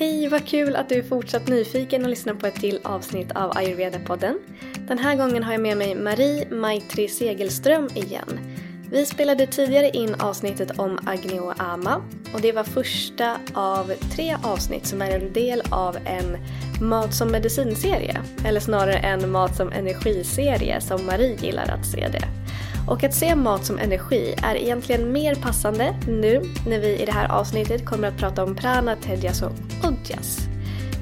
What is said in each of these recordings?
Hej, vad kul att du är fortsatt nyfiken och lyssnar på ett till avsnitt av Ayurveda-podden. Den här gången har jag med mig Marie Maitri Segelström igen. Vi spelade tidigare in avsnittet om Agni och Ama och det var första av tre avsnitt som är en del av en mat som medicinserie. Eller snarare en mat som energiserie som Marie gillar att se det. Och att se mat som energi är egentligen mer passande nu när vi i det här avsnittet kommer att prata om prana, tedjas och odjas.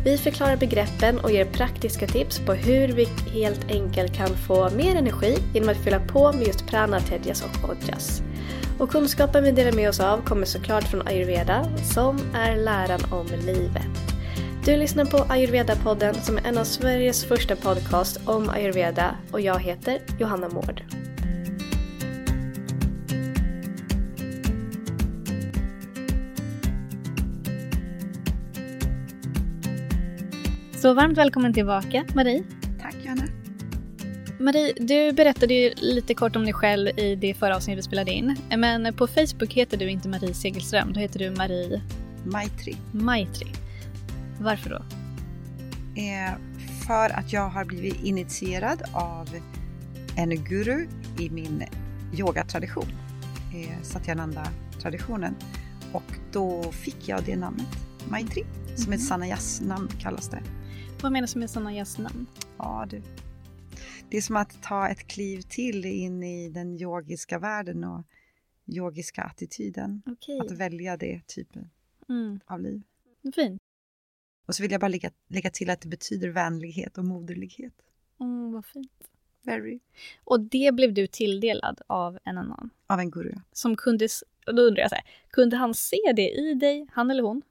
Vi förklarar begreppen och ger praktiska tips på hur vi helt enkelt kan få mer energi genom att fylla på med just prana, tedjas och odjas. Och kunskapen vi delar med oss av kommer såklart från ayurveda som är läran om livet. Du lyssnar på Ayurveda-podden som är en av Sveriges första podcast om ayurveda och jag heter Johanna Mård. Så varmt välkommen tillbaka Marie. Tack Johanna. Marie, du berättade ju lite kort om dig själv i det förra avsnittet vi spelade in. Men på Facebook heter du inte Marie Segelström, då heter du Marie Maitri. Maitri. Varför då? Eh, för att jag har blivit initierad av en guru i min yogatradition, eh, Satyananda-traditionen. Och då fick jag det namnet, Maitri, som ett sannyas-namn kallas det. Vad menas med sådana namn? Ja, du. Det är som att ta ett kliv till in i den yogiska världen och yogiska attityden. Okej. Att välja det typen Mm. av liv. Fint. Och så vill jag bara lägga, lägga till att det betyder vänlighet och moderlighet. Mm, vad fint. Very. Och det blev du tilldelad av en annan Av en guru. som kunde, då undrar jag så här, kunde han se det i dig, han eller hon?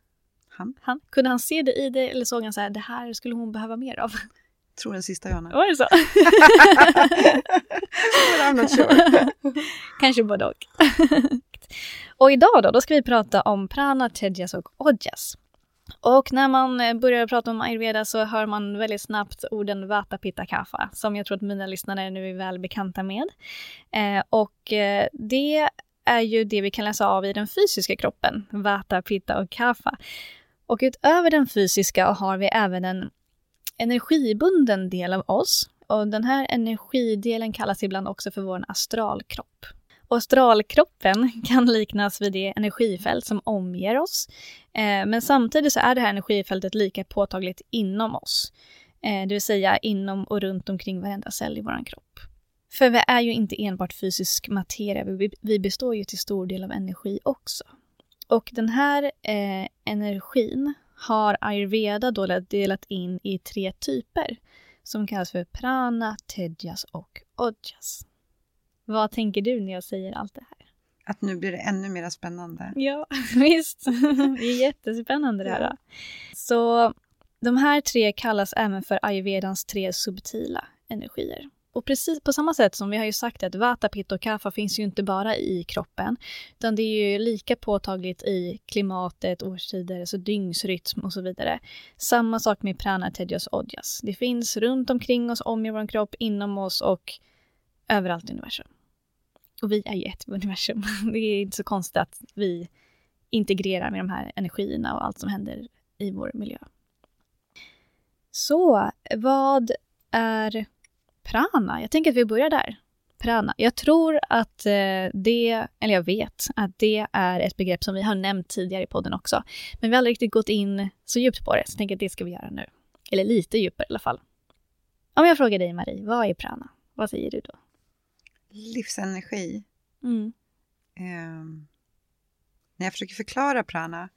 Han. Han. Kunde han se det i dig eller såg han så här, det här skulle hon behöva mer av? Tror den sista Johanna. Var det så? Sure. Kanske både och. och idag då, då ska vi prata om prana, tedjas och odjas. Och när man eh, börjar prata om ayurveda så hör man väldigt snabbt orden vata, pitta, kapha som jag tror att mina lyssnare nu är väl bekanta med. Eh, och eh, det är ju det vi kan läsa av i den fysiska kroppen, vata, pitta och kapha. Och utöver den fysiska har vi även en energibunden del av oss. Och den här energidelen kallas ibland också för vår astralkropp. Och astralkroppen kan liknas vid det energifält som omger oss. Eh, men samtidigt så är det här energifältet lika påtagligt inom oss. Eh, det vill säga inom och runt omkring varenda cell i vår kropp. För vi är ju inte enbart fysisk materia, vi, vi består ju till stor del av energi också. Och den här eh, energin har ayurveda då delat in i tre typer som kallas för prana, tedjas och odjas. Vad tänker du när jag säger allt det här? Att nu blir det ännu mer spännande. Ja, visst. Det är jättespännande det här. Ja. Så de här tre kallas även för ayurvedans tre subtila energier. Och precis på samma sätt som vi har ju sagt att vata, pitta och kapha finns ju inte bara i kroppen, utan det är ju lika påtagligt i klimatet, årstider, alltså dygnsrytm och så vidare. Samma sak med prana, tedjas och odjas. Det finns runt omkring oss, om i vår kropp, inom oss och överallt i universum. Och vi är ju ett universum. Det är inte så konstigt att vi integrerar med de här energierna och allt som händer i vår miljö. Så vad är prana? Jag tänker att vi börjar där. Prana. Jag tror att eh, det, eller jag vet, att det är ett begrepp som vi har nämnt tidigare i podden också. Men vi har aldrig riktigt gått in så djupt på det, så jag tänker att det ska vi göra nu. Eller lite djupare i alla fall. Om jag frågar dig Marie, vad är prana? Vad säger du då? Livsenergi. Mm. Ehm, när jag försöker förklara prana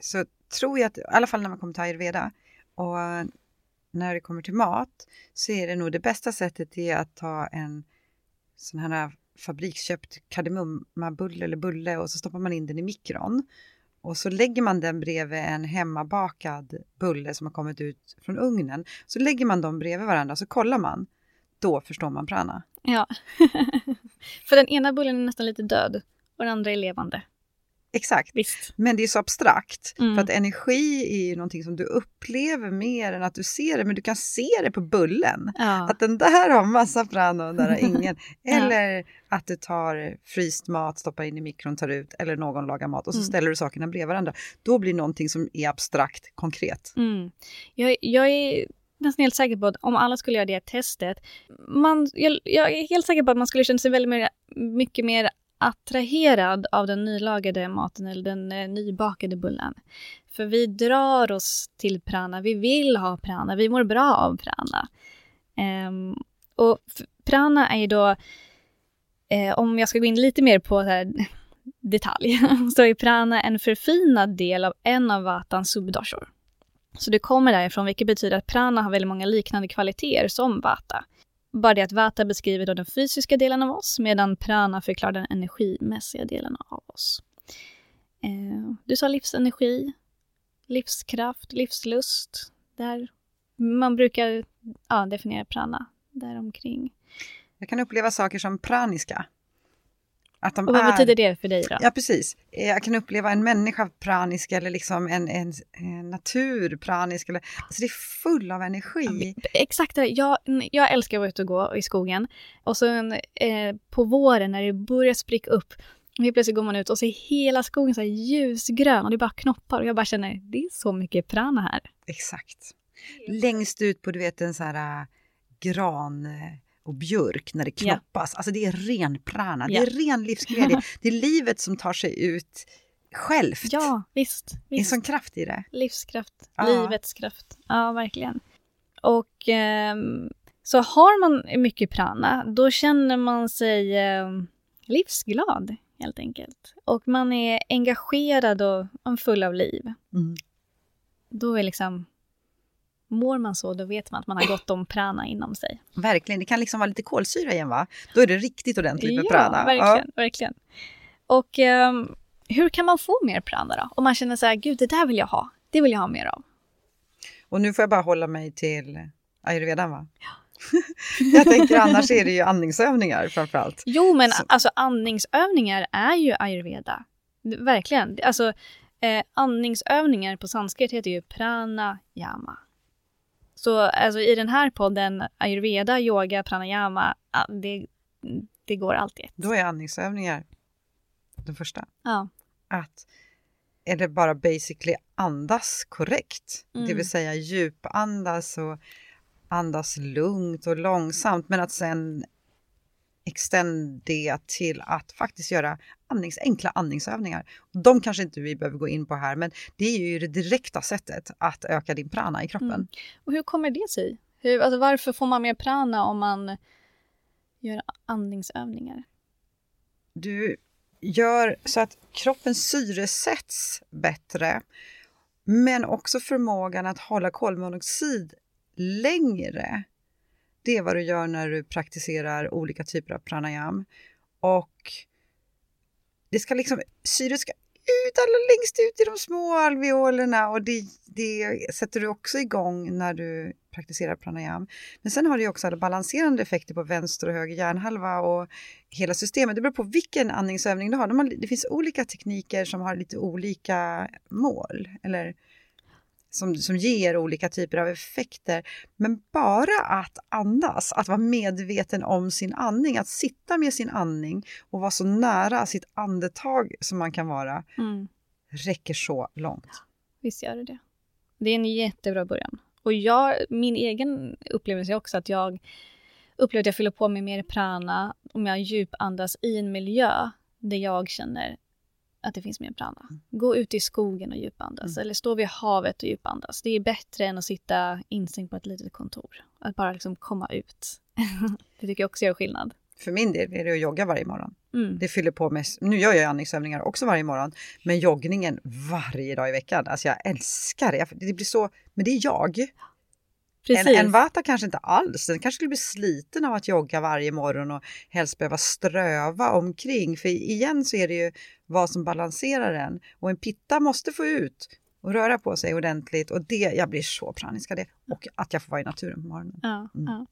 så tror jag att, i alla fall när man kommer till ayurveda och när det kommer till mat så är det nog det bästa sättet är att ta en sån här fabriksköpt kardemummabulle eller bulle och så stoppar man in den i mikron. Och så lägger man den bredvid en hemmabakad bulle som har kommit ut från ugnen. Så lägger man dem bredvid varandra så kollar man. Då förstår man prana. Ja. För den ena bullen är nästan lite död och den andra är levande. Exakt. Visst. Men det är så abstrakt. Mm. För att energi är ju någonting som du upplever mer än att du ser det. Men du kan se det på bullen. Ja. Att den där har massa prana och den där har ingen. Ja. Eller att du tar fryst mat, stoppar in i mikron, tar ut. Eller någon lagar mat och så Mm. ställer du sakerna bredvid varandra. Då blir någonting som är abstrakt konkret. Mm. Jag, jag är nästan helt säker på att om alla skulle göra det testet, man, jag, jag är helt säker på att man skulle känna sig väldigt mer, mycket mer attraherad av den nylagade maten eller den eh, nybakade bullen. För vi drar oss till prana, vi vill ha prana, vi mår bra av prana. Um, och prana är ju då, eh, om jag ska gå in lite mer på här, detalj, så är prana en förfinad del av en av vatans subdoshor. Så det kommer därifrån, vilket betyder att prana har väldigt många liknande kvaliteter som vata. Bara det att vata beskriver då den fysiska delen av oss, medan prana förklarar den energimässiga delen av oss. Eh, du sa livsenergi, livskraft, livslust. Där man brukar ja, definiera prana däromkring. Jag kan uppleva saker som praniska. Att de Och vad är... betyder det för dig då? Ja, precis. Eh, Jag kan uppleva en människa pranisk eller liksom en, en, en natur pranisk. Eller, alltså det är full av energi. Exakt det. Jag, jag älskar att vara ute och gå i skogen. Och så eh, på våren när det börjar spricka upp, och helt plötsligt går man ut och ser hela skogen så ljusgrön och det är bara knoppar. Och jag bara känner, det är så mycket prana här. Exakt. Längst ut på du vet en så här äh, gran äh, och björk när det knoppas. Alltså det är ren prana, Ja. det är ren livsglädje. det är livet som tar sig ut självt. Ja, visst. Det är en sån kraft i det. Livskraft, Ja. livets kraft. Ja, verkligen. Och ehm, så har man mycket prana, då känner man sig ehm, livsglad helt enkelt. Och man är engagerad och och full av liv. Mm. Då är liksom, mår man så, då vet man att man har gott om prana inom sig. Verkligen, det kan liksom vara lite kolsyra igen va? Då är det riktigt ordentligt med ja, prana. verkligen, verkligen. Och ehm, hur kan man få mer prana då? Om man känner så här, gud det där vill jag ha, det vill jag ha mer av. Och nu får jag bara hålla mig till ayurvedan va? jag tänker annars är det ju andningsövningar framför allt. Jo, men Så- alltså andningsövningar är ju ayurveda. Verkligen. Alltså, eh, andningsövningar på sanskrit heter ju pranayama. Så alltså, i den här podden, ayurveda, yoga, pranayama, det, det går alltid ett. Då är andningsövningar den första. Ja. att är det bara basically andas korrekt, det Mm. vill säga djupandas och andas lugnt och långsamt men att sen extend det till att faktiskt göra andnings, enkla andningsövningar. De kanske inte vi behöver gå in på här men det är ju det direkta sättet att öka din prana i kroppen. Mm. Och hur kommer det sig? Hur, alltså, varför får man mer prana om man gör andningsövningar? Du gör så att kroppen syresätts bättre men också förmågan att hålla kolmonoxid längre. Det är vad du gör när du praktiserar olika typer av pranayam. Och det ska liksom, syret ska ut allra längst ut i de små alveolerna och det, det sätter du också igång när du praktiserar pranayam. Men sen har det också alla balanserande effekter på vänster och höger hjärnhalva och hela systemet. Det beror på vilken andningsövning du har. De har. Det finns olika tekniker som har lite olika mål eller som, som ger olika typer av effekter. Men bara att andas, att vara medveten om sin andning, att sitta med sin andning och vara så nära sitt andetag som man kan vara, Mm. räcker så långt. Visst gör det det. Det är en jättebra början. Och jag, min egen upplevelse är också att jag upplever att jag fyller på med mer prana om jag djupandas i en miljö där jag känner att det finns mer prana. Gå ut i skogen och djupandas eller stå vid havet och djupandas. Det är bättre än att sitta instängd på ett litet kontor. Att bara liksom komma ut. det tycker jag också gör skillnad. För min del är det att jogga varje morgon. Mm. Det fyller på med, nu gör jag andningsövningar också varje morgon, men joggningen varje dag i veckan. Alltså jag älskar det. Det blir så, men det är jag. Precis. En, en vata kanske inte alls, den kanske skulle bli sliten av att jogga varje morgon och helst behöva ströva omkring. För igen så är det ju vad som balanserar den. Och en pitta måste få ut och röra på sig ordentligt och det, jag blir så pranisk av det. Och att jag får vara i naturen på morgonen. Ja, Mm. ja.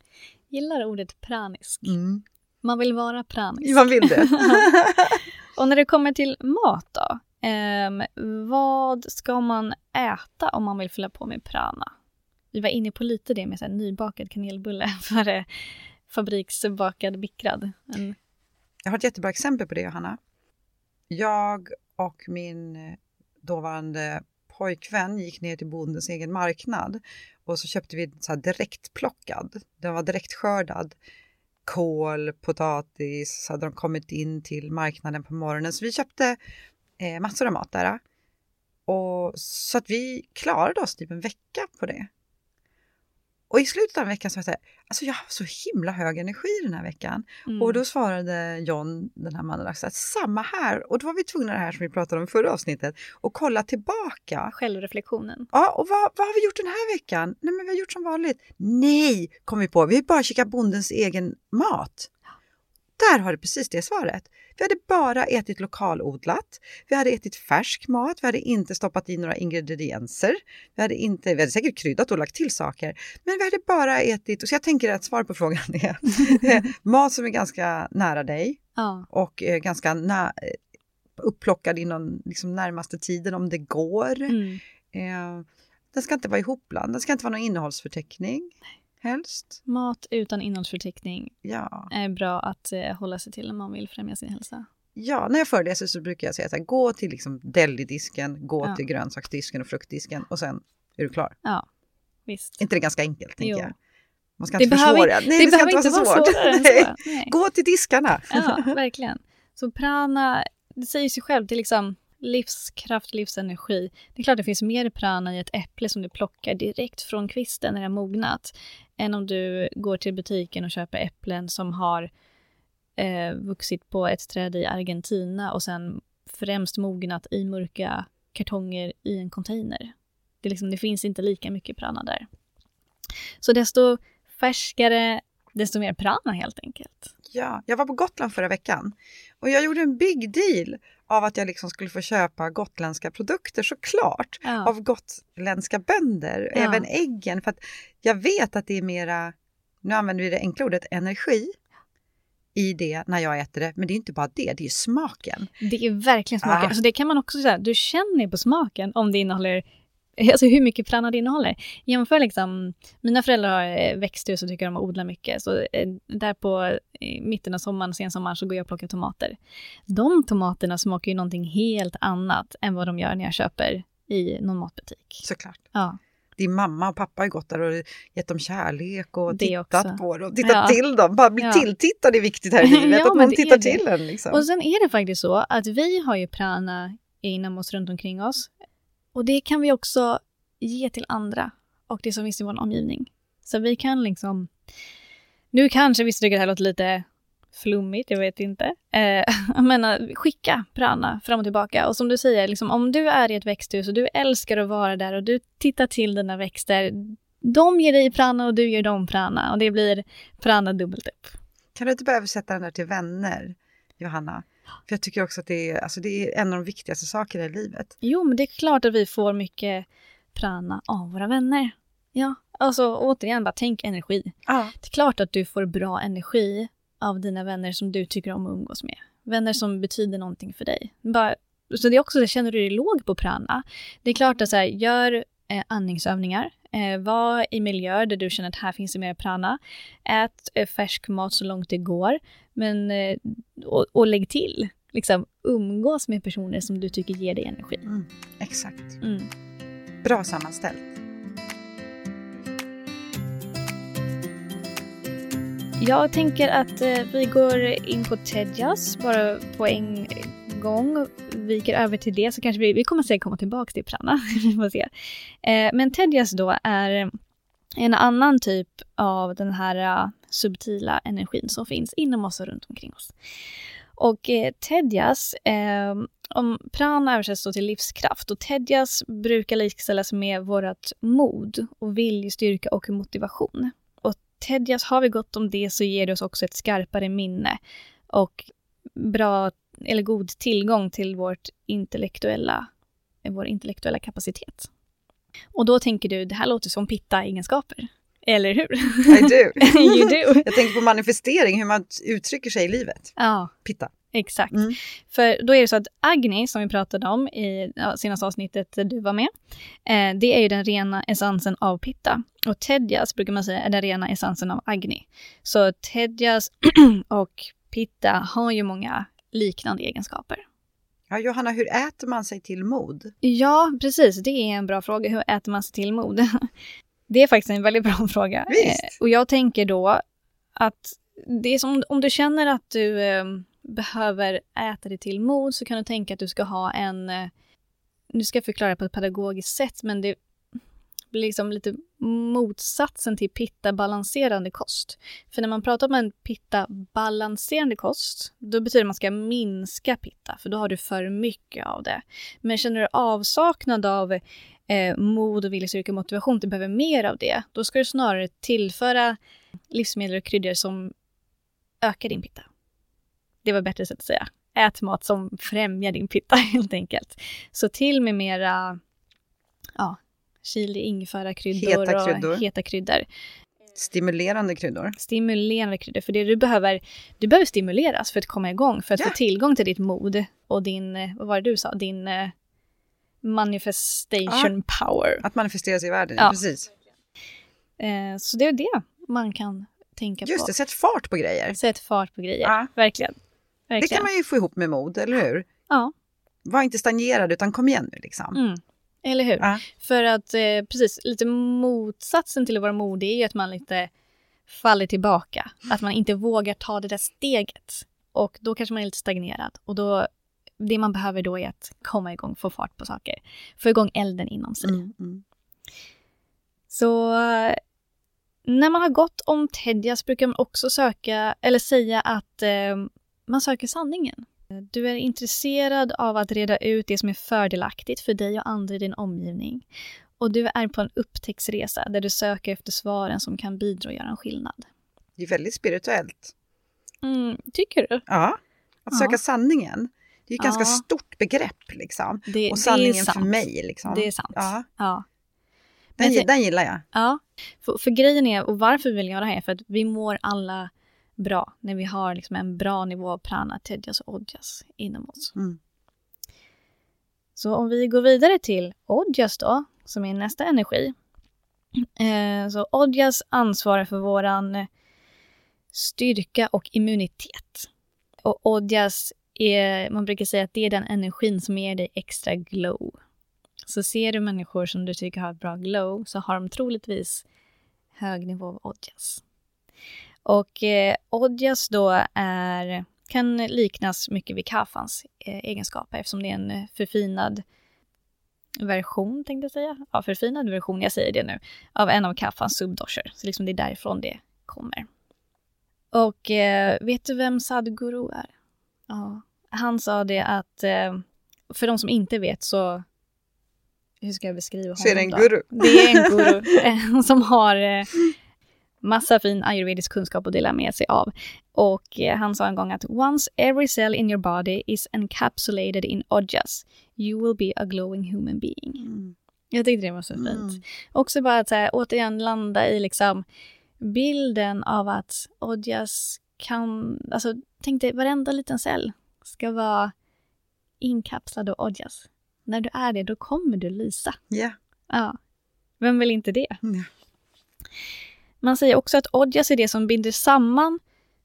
Gillar ordet pranisk. Mm. Man vill vara pranisk. Man vill det. Och när det kommer till mat då, ehm, vad ska man äta om man vill fylla på med prana? Vi var inne på lite det med så här, nybakad kanelbulle före eh, fabriksbakad mikrad. Men, Jag har ett jättebra exempel på det, Johanna. Jag och min eh, dåvarande pojkvän gick ner till bondens egen marknad och så köpte vi så här direktplockad. Den var direktskördad. Kål, potatis, så hade de kommit in till marknaden på morgonen. Så vi köpte eh, massor av mat där. Och, så att vi klarade oss typ en vecka på det. Och i slutet av veckan så var jag alltså jag har så himla hög energi den här veckan. mm, Och då svarade John, den här mannen, också, att samma här. Och då var vi tvungna det här som vi pratade om i förra avsnittet och kolla tillbaka. Självreflektionen. Ja, och vad, vad har vi gjort den här veckan? Nej, men vi har gjort som vanligt. Nej, kom vi på. Vi har bara kikat bondens egen mat. Där har du precis det svaret. Vi hade bara ätit lokalodlat. Vi hade ätit färsk mat. Vi hade inte stoppat i några ingredienser. Vi hade, inte, vi hade säkert kryddat och lagt till saker. Men vi hade bara ätit, så jag tänker att svar på frågan är mat som är ganska nära dig Ja, och eh, ganska nä- upplockad inom liksom, närmaste tiden om det går. mm, Eh, den ska inte vara ihopblandad, den ska inte vara någon innehållsförteckning. Helst. mat utan innehållsförteckning Ja. är bra att eh, hålla sig till om man vill främja sin hälsa. ja, när jag föreläser så brukar jag säga så här, gå till liksom delidisken, gå Ja. till grönsaksdisken och fruktdisken och sen är du klar. Ja, visst. inte det ganska enkelt, tänker Jo. jag? Man ska Det inte försvåra. Nej, det det, ska inte vara så svårt. svårare. Nej. Gå till diskarna. Ja, verkligen. Så prana, det säger sig själv, det är liksom livskraft, livsenergi. Det är klart det finns mer prana i ett äpple som du plockar direkt från kvisten när det har mognat, än om du går till butiken och köper äpplen som har eh, vuxit på ett träd i Argentina och sen främst mognat i mörka kartonger i en container. Det, liksom, det finns inte lika mycket prana där. Så desto färskare, desto mer prana helt enkelt. Ja, jag var på Gotland förra veckan och jag gjorde en big deal av att jag liksom skulle få köpa gotländska produkter såklart Ja. av gotländska bönder, Ja. även äggen för att jag vet att det är mera, nu använder vi det enkla ordet energi i det när jag äter det, men det är inte bara det, det är smaken. Det är verkligen smaken. Ah. Alltså det kan man också säga, du känner på smaken om det innehåller Alltså hur mycket prana det innehåller. Jämför liksom, mina föräldrar har eh, växthus och tycker om att odla mycket. Så eh, där på eh, mitten av sommaren, sensommaren, så går jag och plockar tomater. De tomaterna smakar ju någonting helt annat än vad de gör när jag köper i någon matbutik. Såklart. Ja, Din mamma och pappa har gått där och gett dem kärlek och Det tittat också. på dem, tittat Ja. till dem. Bara bli Ja. tilltittad är viktigt här i livet, Ja, att någon tittar till en. Liksom. Och sen är det faktiskt så att vi har ju prana inom oss runt omkring oss. Och det kan vi också ge till andra och det som finns i vår omgivning. Så vi kan liksom... Nu kanske vissa tycker det här låter lite flummigt, jag vet inte. Eh, jag menar, eh, skicka prana fram och tillbaka. Och som du säger, liksom, om du är i ett växthus och du älskar att vara där och du tittar till dina växter. De ger dig prana och du ger dem prana och det blir prana dubbelt upp. Kan du inte behöva översätta den där till vänner, Johanna? För jag tycker också att det är, alltså det är en av de viktigaste sakerna i livet. Jo, men det är klart att vi får mycket prana av våra vänner. Ja, alltså återigen, bara tänk energi. Ja. Det är klart att du får bra energi av dina vänner som du tycker om att umgås med. Vänner som betyder någonting för dig. Bara, så det är också så, känner du dig låg på prana, det är klart att så här, gör eh, andningsövningar. Eh, var i miljöer där du känner att här finns det mer prana. Ät eh, färsk mat så långt det går. Men, eh, och, och lägg till, liksom umgås med personer som du tycker ger dig energi. Mm, exakt. Mm. Bra sammanställt. Jag tänker att eh, vi går in på Tedjas bara på en gång. Viker över till det så kanske vi, vi kommer säkert komma tillbaka till Prana. vi får se. Eh, men Tedjas då är en annan typ av den här subtila energin som finns inom oss och runt omkring oss. Och eh, Tedjas, eh, om prana översätts då till livskraft och Tedjas brukar likställas med vårt mod och viljestyrka och motivation. Och Tedjas, har vi gott om det så ger det oss också ett skarpare minne och bra eller god tillgång till vårt intellektuella, vår intellektuella kapacitet. Och då tänker du, det här låter som pitta-egenskaper. Eller hur? I do. you do. Jag tänker på manifestering, hur man uttrycker sig i livet. Ja, Pitta. exakt. Mm. För då är det så att Agni, som vi pratade om i senaste avsnittet där du var med, eh, det är ju den rena essensen av Pitta. Och Tedjas brukar man säga är den rena essensen av Agni. Så Tedjas och Pitta har ju många liknande egenskaper. Ja, Johanna, hur äter man sig till mod? Ja, precis. Det är en bra fråga. Hur äter man sig till mod? Det är faktiskt en väldigt bra fråga. Visst. Eh, Och jag tänker då att det är som om du känner att du eh, behöver äta dig till mod så kan du tänka att du ska ha en... Eh, nu ska jag förklara på ett pedagogiskt sätt, men det liksom lite motsatsen till pitta-balanserande kost. För när man pratar om en pitta-balanserande kost, då betyder det att man ska minska pitta, för då har du för mycket av det. Men känner du avsaknad av eh, mod och viljestyrka och motivation, du behöver mer av det, då ska du snarare tillföra livsmedel och kryddor som ökar din pitta. Det var ett bättre sätt att säga. Ät mat som främjar din pitta helt enkelt. Så till med mera ja, chili, ingefära, kryddor Heta och kryddor. heta kryddor. Stimulerande kryddor. Stimulerande kryddor, för det du behöver, du behöver stimuleras för att komma igång, för att Ja. få tillgång till ditt mod och din, eh, vad var det du sa, din eh, manifestation power. Att manifestera sig i världen, Ja. precis. Eh, så det är det man kan tänka Just på. det, sätt fart på grejer. Sätt fart på grejer, Ja. verkligen. Det verkligen. kan man ju få ihop med mod, eller hur? Ja, Var inte stagnerad, utan kom igen nu liksom. mm. Eller hur? Ja. För att eh, precis, lite motsatsen till att vara modig är ju att man lite faller tillbaka. Att man inte vågar ta det där steget. Och då kanske man är lite stagnerad. Och då, det man behöver då är att komma igång, få fart på saker. Få igång elden inom sig. Mm, mm. Så när man har gått om Tedjas brukar man också söka, eller säga att eh, man söker sanningen. Du är intresserad av att reda ut det som är fördelaktigt för dig och andra i din omgivning. Och du är på en upptäcktsresa där du söker efter svaren som kan bidra och göra en skillnad. Det är väldigt spirituellt. Mm, tycker du? Ja. Att Ja. söka sanningen. Det är ett ganska Ja. stort begrepp liksom. Det, Och sanningen för mig liksom. Det är sant. Ja, Ja. den, Men den gillar jag. Ja, för, för grejen är, och varför vi vill göra det här, är för att vi mår alla bra när vi har liksom en bra nivå av prana, tedjas och odjas inom oss. Mm. Så om vi går vidare till odjas då, som är nästa energi. Eh, så odjas ansvarar för våran eh, styrka och immunitet. Och odjas är, man brukar säga att det är den energin som ger dig extra glow. Så ser du människor som du tycker har ett bra glow så har de troligtvis hög nivå av odjas. Och eh, odjas då är, kan liknas mycket vid kaffans eh, egenskaper eftersom det är en eh, förfinad version, tänkte jag säga. Ja, förfinad version, jag säger det nu, av en av kaffans subdosher. Så liksom det är därifrån det kommer. Och eh, vet du vem Sadhguru är? Ja, han sa det att eh, för de som inte vet så hur ska jag beskriva honom Så är det en då? guru. Det är en guru som har eh, massa fin ayurvedisk kunskap att dela med sig av. Och eh, han sa en gång att once every cell in your body is encapsulated in ojas, you will be a glowing human being. Mm. Jag tyckte det var så fint. Mm. Också bara att så här, återigen landa i liksom bilden av att ojas kan, alltså tänk dig varenda liten cell ska vara inkapslad av ojas. När du är det, då kommer du lysa. Ja. Ja. Vem vill inte det? Mm. Man säger också att ojas är det som binder samman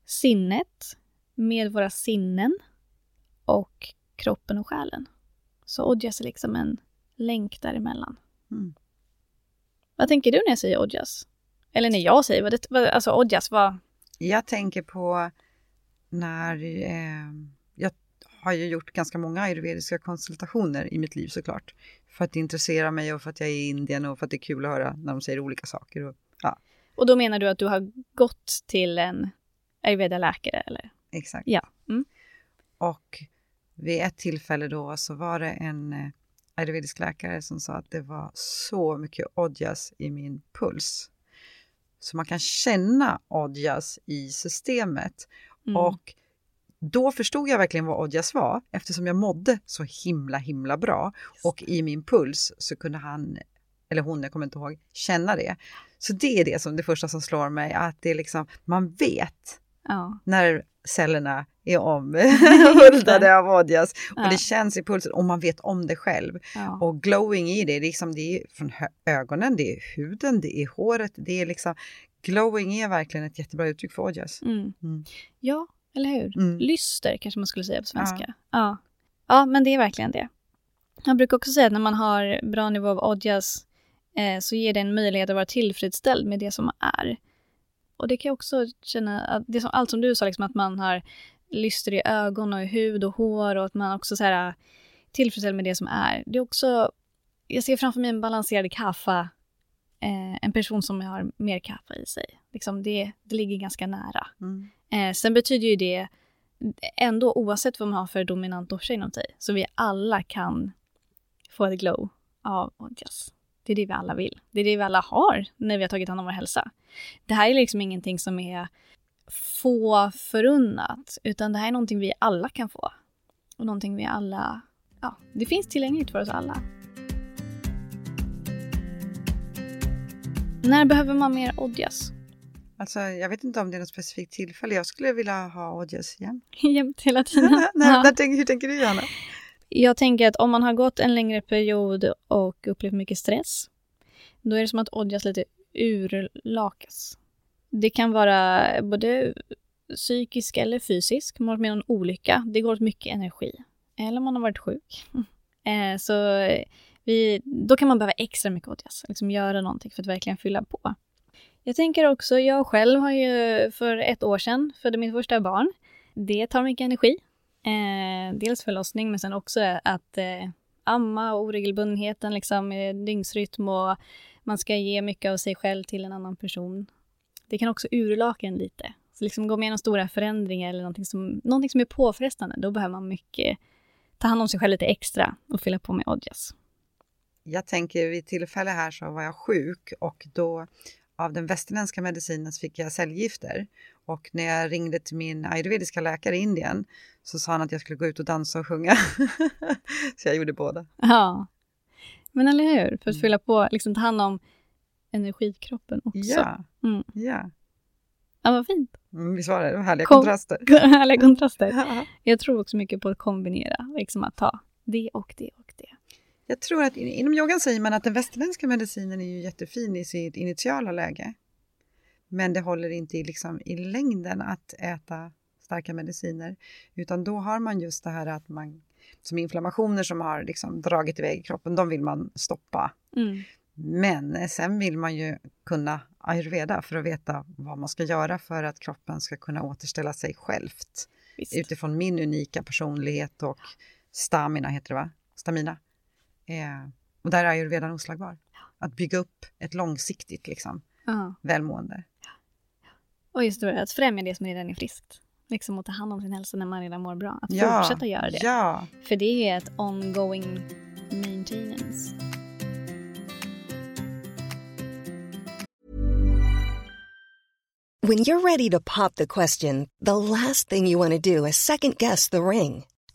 sinnet med våra sinnen och kroppen och själen. Så ojas är liksom en länk däremellan. Mm. Vad tänker du när jag säger ojas? Eller när jag säger vad det, vad, alltså ojas, vad... Jag tänker på när eh, jag har ju gjort ganska många ayurvediska konsultationer i mitt liv såklart. För att det intresserar mig och för att jag är i Indien och för att det är kul att höra när de säger olika saker. Och, ja, Och då menar du att du har gått till en ayurveda-läkare eller? exakt. Ja. Mm. Och vid ett tillfälle då så var det en eh, ayurvedisk läkare som sa att det var så mycket odjas i min puls. Så man kan känna odjas i systemet. Mm. Och då förstod jag verkligen vad odjas var eftersom jag mådde så himla himla bra. Och i min puls så kunde han, eller hon, jag kommer inte ihåg, känna det. Så det är det som det första som slår mig, att det är liksom, man vet Ja. när cellerna är omhuldade av odjas och Ja. det känns i pulsen och man vet om det själv. Ja. Och glowing i det, liksom, det är från ögonen, det är huden, det är håret, det är liksom glowing är verkligen ett jättebra uttryck för odjas. Mm. Mm. Ja, eller hur? Mm. Lyster kanske man skulle säga på svenska. Ja. ja. men det är verkligen det. Jag brukar också säga att när man har bra nivå av odjas eh, så ger det en möjlighet att vara tillfredsställd med det som är. Och det kan jag också känna, att det som, allt som du sa, liksom, att man har lyster i ögon och i hud och hår och att man också så här, tillfredsställd med det som är. Det är också, jag ser framför mig en balanserad kaffa, eh, en person som har mer kaffe i sig. Liksom det, det ligger ganska nära. Mm. Eh, sen betyder ju det ändå oavsett vad man har för dominant dosha inom sig, så vi alla kan få ett glow av Odjas. Det är det vi alla vill. Det är det vi alla har när vi har tagit hand om vår hälsa. Det här är liksom ingenting som är få förunnat, utan det här är någonting vi alla kan få. Och någonting vi alla, ja, det finns tillgängligt för oss alla. När behöver man mer Odjas? Alltså, jag vet inte om det är något specifikt tillfälle. Jag skulle vilja ha odjas igen. Jämt hela tiden. Nej, Ja. där hur tänker du, Johanna? Jag tänker att om man har gått en längre period och upplevt mycket stress, då är det som att odjas lite urlakas. Det kan vara både psykisk eller fysisk. Man har varit med om en olycka. Det går åt mycket energi. Eller man har varit sjuk. Eh, så vi, då kan man behöva extra mycket odjas. Liksom göra någonting för att verkligen fylla på. Jag tänker också, jag själv har ju för ett år sedan födde mitt första barn. Det tar mycket energi. Eh, dels förlossning, men sen också att eh, amma och oregelbundenheten, liksom, eh, dygnsrytm och man ska ge mycket av sig själv till en annan person. Det kan också urlaka en lite. Så liksom gå med genom stora förändringar eller någonting som, någonting som är påfrestande, då behöver man mycket ta hand om sig själv lite extra och fylla på med odjas. Jag tänker vid tillfälle här så var jag sjuk och då av den västerländska medicinen så fick jag cellgifter. Och när jag ringde till min ayurvediska läkare i Indien så sa han att jag skulle gå ut och dansa och sjunga. så jag gjorde båda. Ja. Men eller hur? För att Mm. fylla på, liksom ta hand om energikroppen också. Ja, Mm. ja. Ja, vad fint. Mm, visst var det? det var härliga Kom- kontraster. Härliga kontraster. Ja. Jag tror också mycket på att kombinera, liksom att ta det och det. Jag tror att in- inom yogan säger man att den västerländska medicinen är ju jättefin i sitt initiala läge. Men det håller inte i, liksom, i längden att äta starka mediciner. Utan då har man just det här att man, som inflammationer som har liksom dragit iväg i kroppen, de vill man stoppa. Mm. Men sen vill man ju kunna ayurveda för att veta vad man ska göra för att kroppen ska kunna återställa sig självt. Visst. Utifrån min unika personlighet och stamina, heter det va? Stamina. Eh, och där är ayurvedan oslagbar. Att bygga upp ett långsiktigt liksom, Ja. välmående. Och just det, att främja det som redan är friskt. Liksom att ta hand om sin hälsa när man redan mår bra. Att Ja, fortsätta göra det. Ja, För det är ett ongoing maintenance. When you're ready to pop the question, the last thing you want to do is second guess the ring.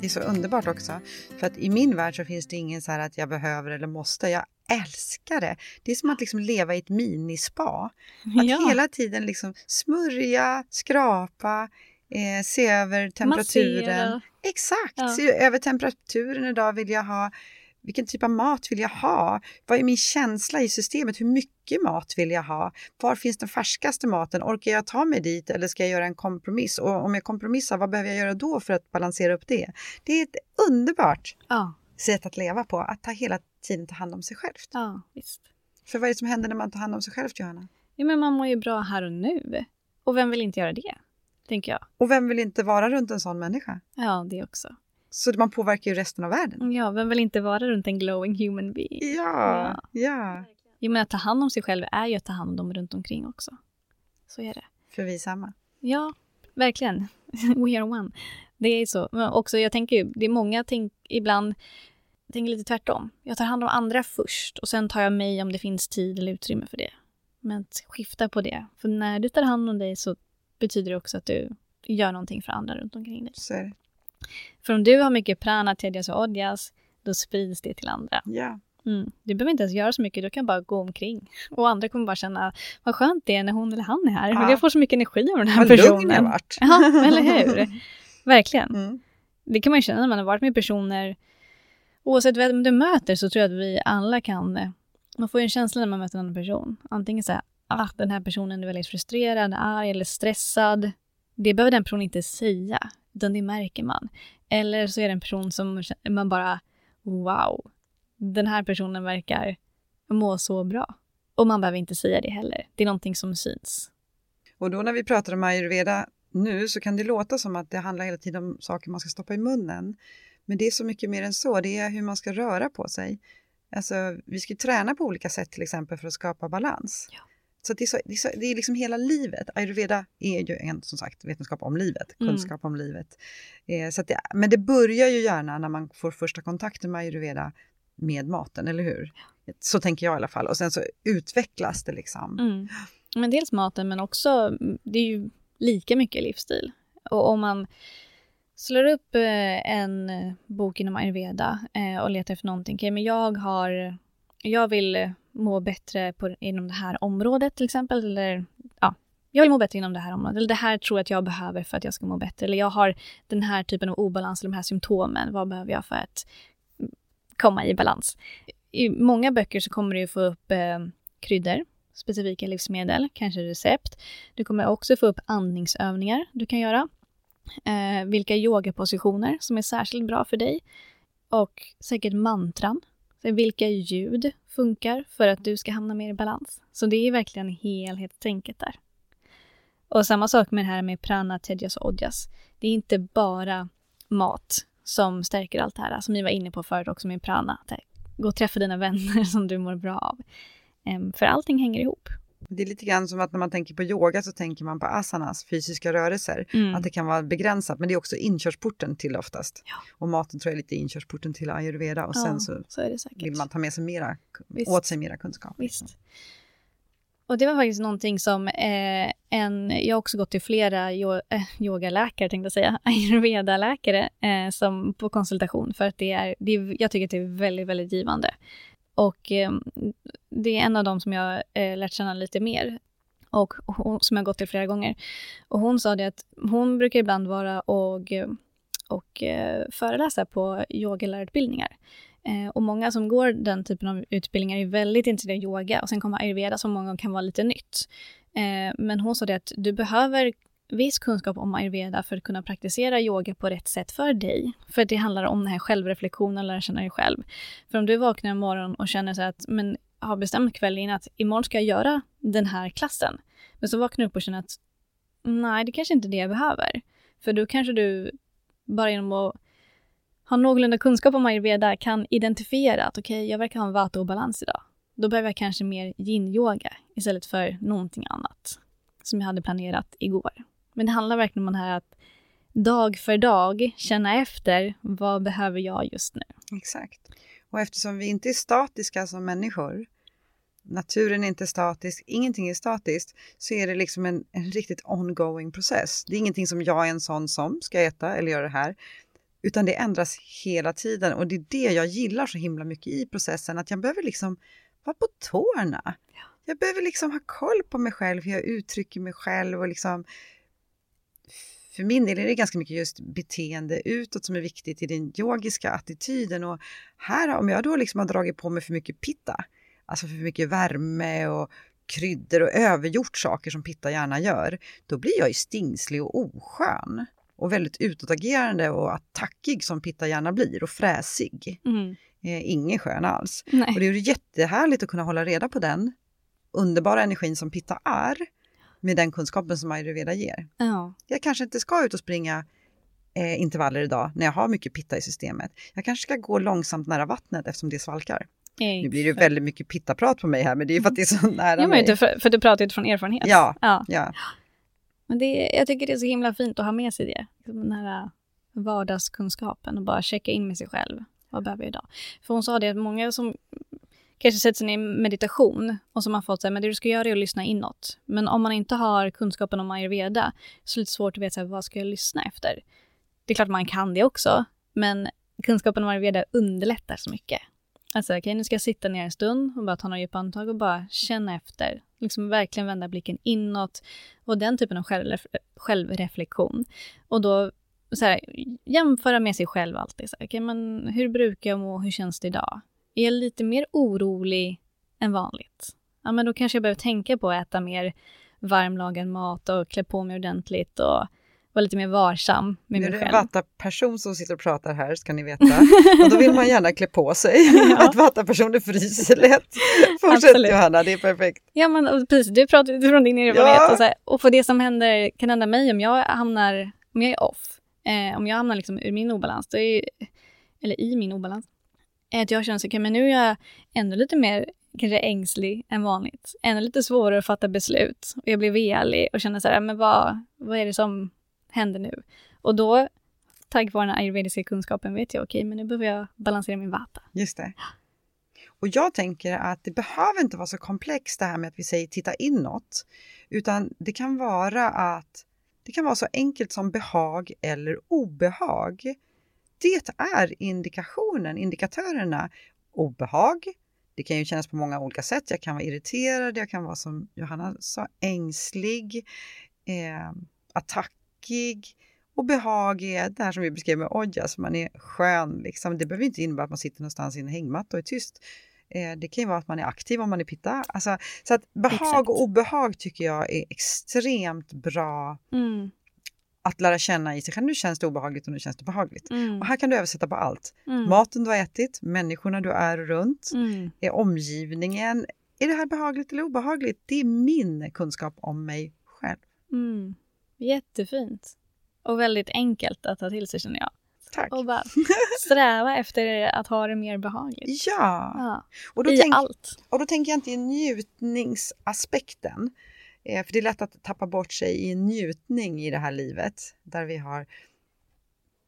Det är så underbart också. För att i min värld så finns det ingen så här att jag behöver eller måste. Jag älskar det. Det är som att liksom leva i ett minispa. Att Ja. hela tiden liksom smörja, skrapa, eh, se över temperaturen. Massera. Exakt, Ja. se över temperaturen idag. Vill jag ha, vilken typ av mat vill jag ha? Vad är min känsla i systemet? Hur mycket mat vill jag ha? Var finns den färskaste maten? Orkar jag ta mig dit eller ska jag göra en kompromiss? Och om jag kompromissar, vad behöver jag göra då för att balansera upp det? Det är ett underbart Ja, sätt att leva på, att ta hela tiden ta hand om sig själv. ja, visst. För vad är det som händer när man tar hand om sig själv, Johanna? Ja, men man mår ju bra här och nu. Och vem vill inte göra det? Tänker jag. Och vem vill inte vara runt en sån människa? Ja, det också. Så man påverkar ju resten av världen. Ja, vem vill inte vara runt en glowing human being? Ja, ja. Jo, men att ta hand om sig själv är ju att ta hand om dem runt omkring också. Så är det. För vi är samma. Ja, verkligen. We are one. Det är så. Men också, jag tänker ju, det är många tänk, ibland tänker lite tvärtom. Jag tar hand om andra först och sen tar jag mig om det finns tid eller utrymme för det. Men skifta på det. För när du tar hand om dig så betyder det också att du gör någonting för andra runt omkring dig. Så är det. För om du har mycket prana, tedjas och odjas, då sprids det till andra. Ja. Mm. Du behöver inte ens göra så mycket, du kan bara gå omkring. Och andra kommer bara känna vad skönt det är när hon eller han är här. Ja. Jag får så mycket energi av den här Vad personen. lugn jag vart. Ja, eller hur? Verkligen. Mm. Det kan man ju känna när man har varit med personer. Oavsett vem du möter så tror jag att vi alla kan... eh, Man får ju en känsla när man möter en annan person. Antingen så här, ah, den här personen är väldigt frustrerad, arg eller stressad. Det behöver den personen inte säga, utan det märker man. Eller så är det en person som man bara, wow, den här personen verkar må så bra. Och man behöver inte säga det heller. Det är någonting som syns. Och då när vi pratar om ayurveda nu så kan det låta som att det handlar hela tiden om saker man ska stoppa i munnen. Men det är så mycket mer än så. Det är hur man ska röra på sig. Alltså, vi ska träna på olika sätt till exempel för att skapa balans. Ja. Så, det är så det är, så, det är liksom hela livet. Ayurveda är ju en som sagt vetenskap om livet, Mm. kunskap om livet. Eh, så det, men det börjar ju gärna när man får första kontakten med ayurveda med maten, eller hur? Så tänker jag i alla fall. Och sen så utvecklas det liksom. Mm. Men dels maten, men också, det är ju lika mycket livsstil. Och om man slår upp eh, en bok inom ayurveda eh, och letar efter någonting, okej, men jag har, jag vill må bättre på, inom det här området till exempel, eller ja, jag vill må bättre inom det här området, eller det här tror jag att jag behöver för att jag ska må bättre, eller jag har den här typen av obalans, eller de här symptomen, vad behöver jag för att komma i balans? I många böcker så kommer du ju få upp eh, kryddor, specifika livsmedel, kanske recept. Du kommer också få upp andningsövningar du kan göra. Eh, vilka yogapositioner som är särskilt bra för dig. Och säkert mantran. Så vilka ljud funkar för att du ska hamna mer i balans. Så det är verkligen helhetstänket där. Och samma sak med det här med prana, tedjas och odjas. Det är inte bara mat som stärker allt det här, som vi var inne på förut också med prana. Gå och träffa dina vänner som du mår bra av. Ehm, för allting hänger ihop. Det är lite grann som att när man tänker på yoga så tänker man på asanas, fysiska rörelser. Mm. Att det kan vara begränsat, men det är också inkörsporten till oftast. Ja. Och maten tror jag är lite inkörsporten till ayurveda och Ja, sen så så vill man ta med sig mera, Visst. åt sig mera kunskap. Visst. Och det var faktiskt någonting som eh, en, jag har också gått till flera yo, eh, yogaläkare, tänkte jag säga, ayurveda-läkare eh, som på konsultation för att det är, det jag tycker att det är väldigt, väldigt givande. Och eh, det är en av dem som jag eh, lärt känna lite mer och hon, som jag gått till flera gånger. Och hon sa det att hon brukar ibland vara och, och eh, föreläsa på yogalärarutbildningar. Eh, och många som går den typen av utbildningar är väldigt intresserade av yoga och sen kommer ayurveda som många gånger kan vara lite nytt. Eh, men hon sa det att du behöver viss kunskap om ayurveda för att kunna praktisera yoga på rätt sätt för dig. För det handlar om den här självreflektionen, lära känna dig själv. För om du vaknar en morgon och känner så att, men har bestämt kvällen innan att imorgon ska jag göra den här klassen. Men så vaknar du upp och känner att nej, det kanske inte är det jag behöver. För då kanske du bara genom att ha någorlunda kunskap om ayurveda kan identifiera att okej, jag verkar ha en vata-obalans idag. Då behöver jag kanske mer yin-yoga istället för någonting annat som jag hade planerat igår. Men det handlar verkligen om det här att dag för dag känna efter vad behöver jag just nu. Exakt. Och eftersom vi inte är statiska som människor, naturen är inte statisk, ingenting är statiskt, så är det liksom en, en riktigt ongoing process. Det är ingenting som jag är en sån som ska äta eller göra det här. utan det ändras hela tiden och det är det jag gillar så himla mycket i processen, att jag behöver liksom vara på tårna. Jag behöver liksom ha koll på mig själv, hur jag uttrycker mig själv och liksom för min del är det ganska mycket just beteende utåt som är viktigt i den yogiska attityden. Och här, om jag då liksom har dragit på mig för mycket pitta, alltså för mycket värme och kryddor och övergjort saker som pitta gärna gör, då blir jag ju stingslig och oskön och väldigt utåtagerande och attackig som pitta gärna blir och fräsig. Mm. Eh, ingen skön alls. Nej. Och det är ju jättehärligt att kunna hålla reda på den underbara energin som pitta är med den kunskapen som ayurveda ger. Ja. Jag kanske inte ska ut och springa eh, intervaller idag när jag har mycket pitta i systemet. Jag kanske ska gå långsamt nära vattnet eftersom det svalkar. Nu blir det väldigt mycket pittaprat på mig här, men det är ju för att det är så nära Ja, men mig. du, för, för du pratar utifrån erfarenhet. Ja, ja. ja. Men det, jag tycker det är så himla fint att ha med sig det. Den här vardagskunskapen och bara checka in med sig själv. Vad behöver jag idag? För hon sa det att många som kanske sätter sig ner i meditation och som har fått säga men det du ska göra är att lyssna inåt. Men om man inte har kunskapen om ayurveda så är det lite svårt att veta så här, vad ska jag lyssna efter. Det är klart man kan det också, men kunskapen om ayurveda underlättar så mycket. Alltså okej, nu ska jag sitta ner en stund och bara ta några djupa andetag och bara känna efter. Liksom verkligen vända blicken inåt och den typen av självref självreflektion. Och då så här, jämföra med sig själv alltid. Så här, okej, men hur brukar jag må? Hur känns det idag? Är jag lite mer orolig än vanligt? Ja, men då kanske jag behöver tänka på att äta mer varmlagad mat och klä på mig ordentligt och vara lite mer varsam med Nu är mig det en själv. vatta-person som sitter och pratar här, ska ni veta. Och då vill man gärna klä på sig. Att vatta-personer fryser lätt. Fortsätt Absolut. Johanna, det är perfekt. Ja, men precis. Du pratar utifrån din erfarenhet. Ja. Och, så här, och för det som händer, kan hända mig om jag hamnar, om jag är off, eh, om jag hamnar liksom ur min obalans, är, eller i min obalans, är att jag känner så okay, men nu är jag ändå lite mer kanske ängslig än vanligt. Ännu lite svårare att fatta beslut. Och jag blir velig och känner så här, men vad, vad är det som händer nu? Och då, tack vare den ayurvediska kunskapen, vet jag, okej, men nu behöver jag balansera min vata. Just det. Och jag tänker att det behöver inte vara så komplext det här med att vi säger titta inåt, utan det kan vara att det kan vara så enkelt som behag eller obehag. Det är indikationen, indikatörerna. Obehag, det kan ju kännas på många olika sätt. Jag kan vara irriterad, jag kan vara som Johanna sa, ängslig, eh, attackig. Och behag är det här som vi beskrev med ojas, man är skön. Liksom. Det behöver inte innebära att man sitter någonstans i en hängmatta och är tyst. Eh, det kan ju vara att man är aktiv om man är pitta. Alltså, så att behag Exakt. och obehag tycker jag är extremt bra Mm, att lära känna i sig själv. Nu känns det obehagligt och nu känns det behagligt. mm, Och här kan du översätta på allt. mm, Maten du har ätit, människorna du är runt, mm. är omgivningen. Är det här behagligt eller obehagligt? Det är min kunskap om mig själv. Mm. Jättefint. Och väldigt enkelt att ta till sig känner jag. Tack. Och bara sträva efter att ha det mer behagligt. Ja, Ja. och då, I tänk, allt. och då tänker jag inte i njutningsaspekten. Eh, för det är lätt att tappa bort sig i en njutning i det här livet där vi har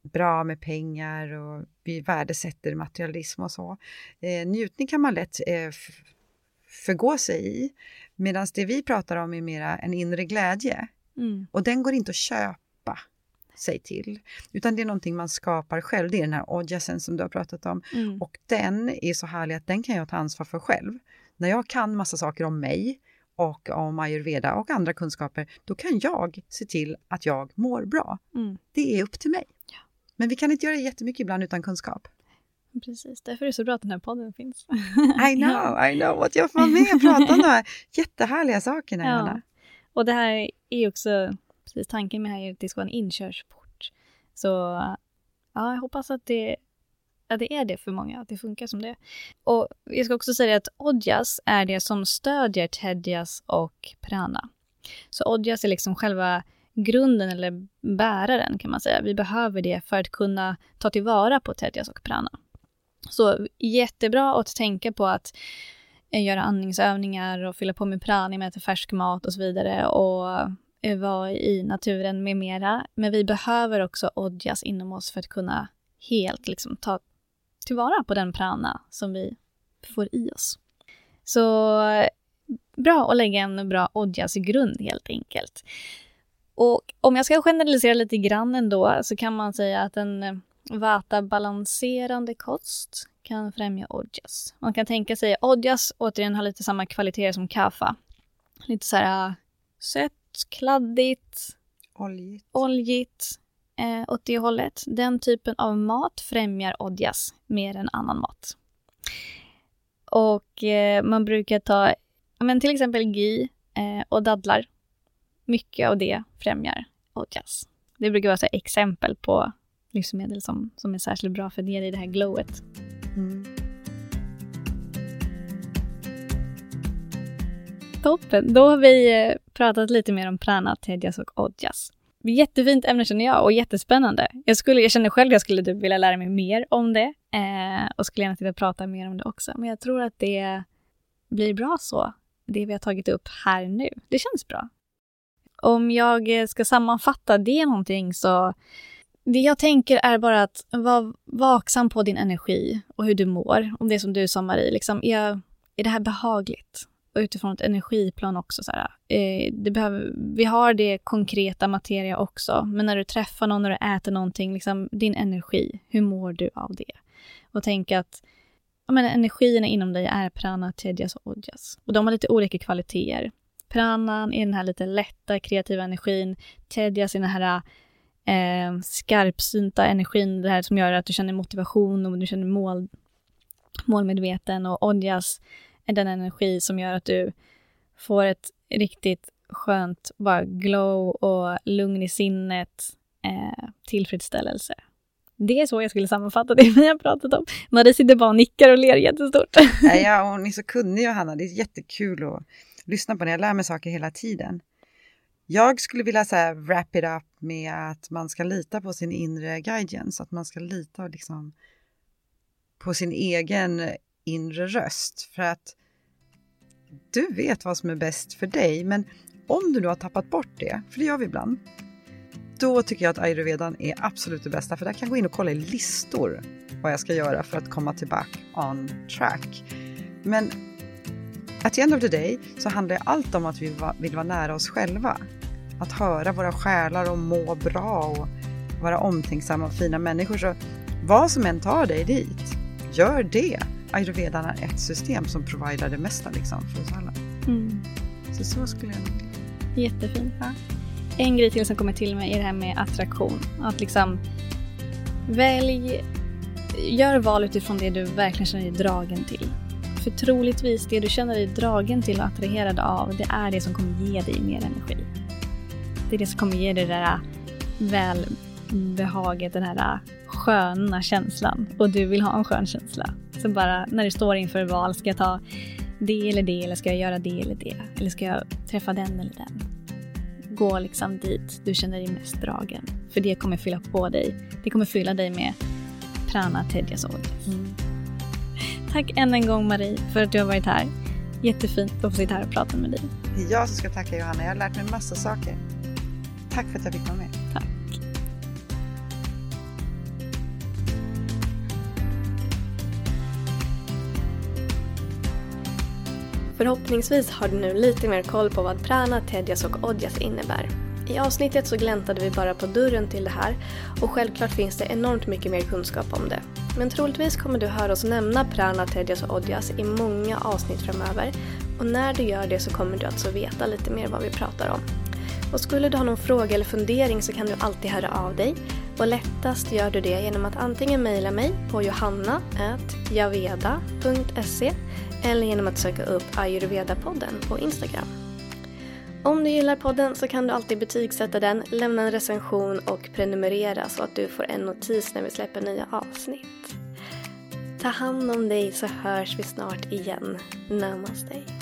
bra med pengar och vi värdesätter materialism och så. Eh, njutning kan man lätt eh, förgå sig i. Medan det vi pratar om är mera en inre glädje. Mm. Och den går inte att köpa sig till. Utan det är någonting man skapar själv. Det är den här ojasen som du har pratat om. Mm. Och den är så härlig att den kan jag ta ansvar för själv. När jag kan massa saker om mig och om ayurveda och andra kunskaper, då kan jag se till att jag mår bra. Mm. Det är upp till mig. Men vi kan inte göra jättemycket ibland utan kunskap. Precis, därför är det så bra att den här podden finns. I know, I know. Att jag får vara med och prata om de här jättehärliga sakerna, Ja. Och det här är också, precis tanken med det här är att det ska vara en inkörsport. Så ja, jag hoppas att det, att det är det för många, att det funkar som det. Och jag ska också säga att Odjas är det som stödjer Tedjas och Prana. Så Odjas är liksom själva grunden eller bäraren kan man säga. Vi behöver det för att kunna ta tillvara på Tedjas och Prana. Så jättebra att tänka på att eh, göra andningsövningar och fylla på med prana med att äta färsk mat och så vidare och eh, vara i naturen med mera. Men vi behöver också odjas inom oss för att kunna helt liksom ta tillvara på den prana som vi får i oss. Så eh, bra att lägga en bra odjas grund helt enkelt. Och om jag ska generalisera lite grann ändå så kan man säga att en, eh, Vata-balanserande kost kan främja ojas. Man kan tänka sig ojas återigen har lite samma kvaliteter som kaffa. Lite så här äh, sött, kladdigt, Oljigt. oljigt eh, åt det hållet. Den typen av mat främjar ojas mer än annan mat. Och eh, man brukar ta men till exempel ghee eh, och dadlar. Mycket av det främjar ojas. Det brukar vara så exempel på livsmedel som, som är särskilt bra för ge dig det här glowet. Mm. Toppen! Då har vi eh, pratat lite mer om prana, tedjas och ojas. Jättefint ämne känner jag och jättespännande. Jag, skulle, jag känner själv att jag skulle typ vilja lära mig mer om det eh, och skulle gärna vilja prata mer om det också. Men jag tror att det blir bra så, det vi har tagit upp här nu. Det känns bra. Om jag eh, ska sammanfatta det någonting så det jag tänker är bara att vara vaksam på din energi och hur du mår. Om det är som du sa Marie, liksom, är, är det här behagligt? Och utifrån ett energiplan också. Så här, eh, det behöver, vi har det konkreta materia också, men när du träffar någon, när du äter någonting, liksom, din energi, hur mår du av det? Och tänk att ja, men, energierna inom dig är prana, tedjas och ojas. Och de har lite olika kvaliteter. Pranan är den här lite lätta, kreativa energin. Tedjas är den här eh, skarpsynta energin, det här som gör att du känner motivation och du känner mål, målmedveten. Och ojas den energi som gör att du får ett riktigt skönt bara glow och lugn i sinnet, eh, tillfredsställelse. Det är så jag skulle sammanfatta det vi har pratat om. Marie sitter bara och nickar och ler jättestort. Ja, hon är så kunnig Johanna, det är jättekul att lyssna på när jag lär mig saker hela tiden. Jag skulle vilja så här, wrap it up med att man ska lita på sin inre guidance, att man ska lita liksom på sin egen inre röst. För att du vet vad som är bäst för dig, men om du nu har tappat bort det, för det gör vi ibland, då tycker jag att ayurvedan är absolut det bästa, för där kan jag gå in och kolla i listor vad jag ska göra för att komma tillbaka on track. Men at the end of the day så handlar allt om att vi vill vara nära oss själva. Att höra våra själar och må bra och vara omtänksamma och fina människor. Så vad som än tar dig dit, gör det. Ayurvedan är ett system som provider det mesta liksom för oss alla. Mm. Så så skulle jag Jättefint. Ja. En grej till som kommer till mig är det här med attraktion. Att liksom välj, gör val utifrån det du verkligen känner dig dragen till. För troligtvis det du känner dig dragen till och attraherad av, det är det som kommer ge dig mer energi. Det är det som kommer ge dig det där välbehaget, den här sköna känslan. Och du vill ha en skön känsla. Så bara när du står inför val, ska jag ta det eller det eller ska jag göra det eller det? Eller ska jag träffa den eller den? Gå liksom dit du känner dig mest dragen. För det kommer fylla på dig. Det kommer fylla dig med prana, tedjas mm. Tack än en gång Marie för att du har varit här. Jättefint att få sitta här och prata med dig. Det är jag som ska tacka Johanna. Jag har lärt mig massa saker. Tack för att jag fick vara med. Förhoppningsvis har du nu lite mer koll på vad prana, tedjas och odjas innebär. I avsnittet så gläntade vi bara på dörren till det här och självklart finns det enormt mycket mer kunskap om det. Men troligtvis kommer du höra oss nämna prana, tedjas och odjas i många avsnitt framöver och när du gör det så kommer du alltså veta lite mer vad vi pratar om. Och skulle du ha någon fråga eller fundering så kan du alltid höra av dig. Och lättast gör du det genom att antingen mejla mig på johanna.javeda.se eller genom att söka upp ayurveda-podden på Instagram. Om du gillar podden så kan du alltid betygsätta den, lämna en recension och prenumerera så att du får en notis när vi släpper nya avsnitt. Ta hand om dig så hörs vi snart igen. Namaste.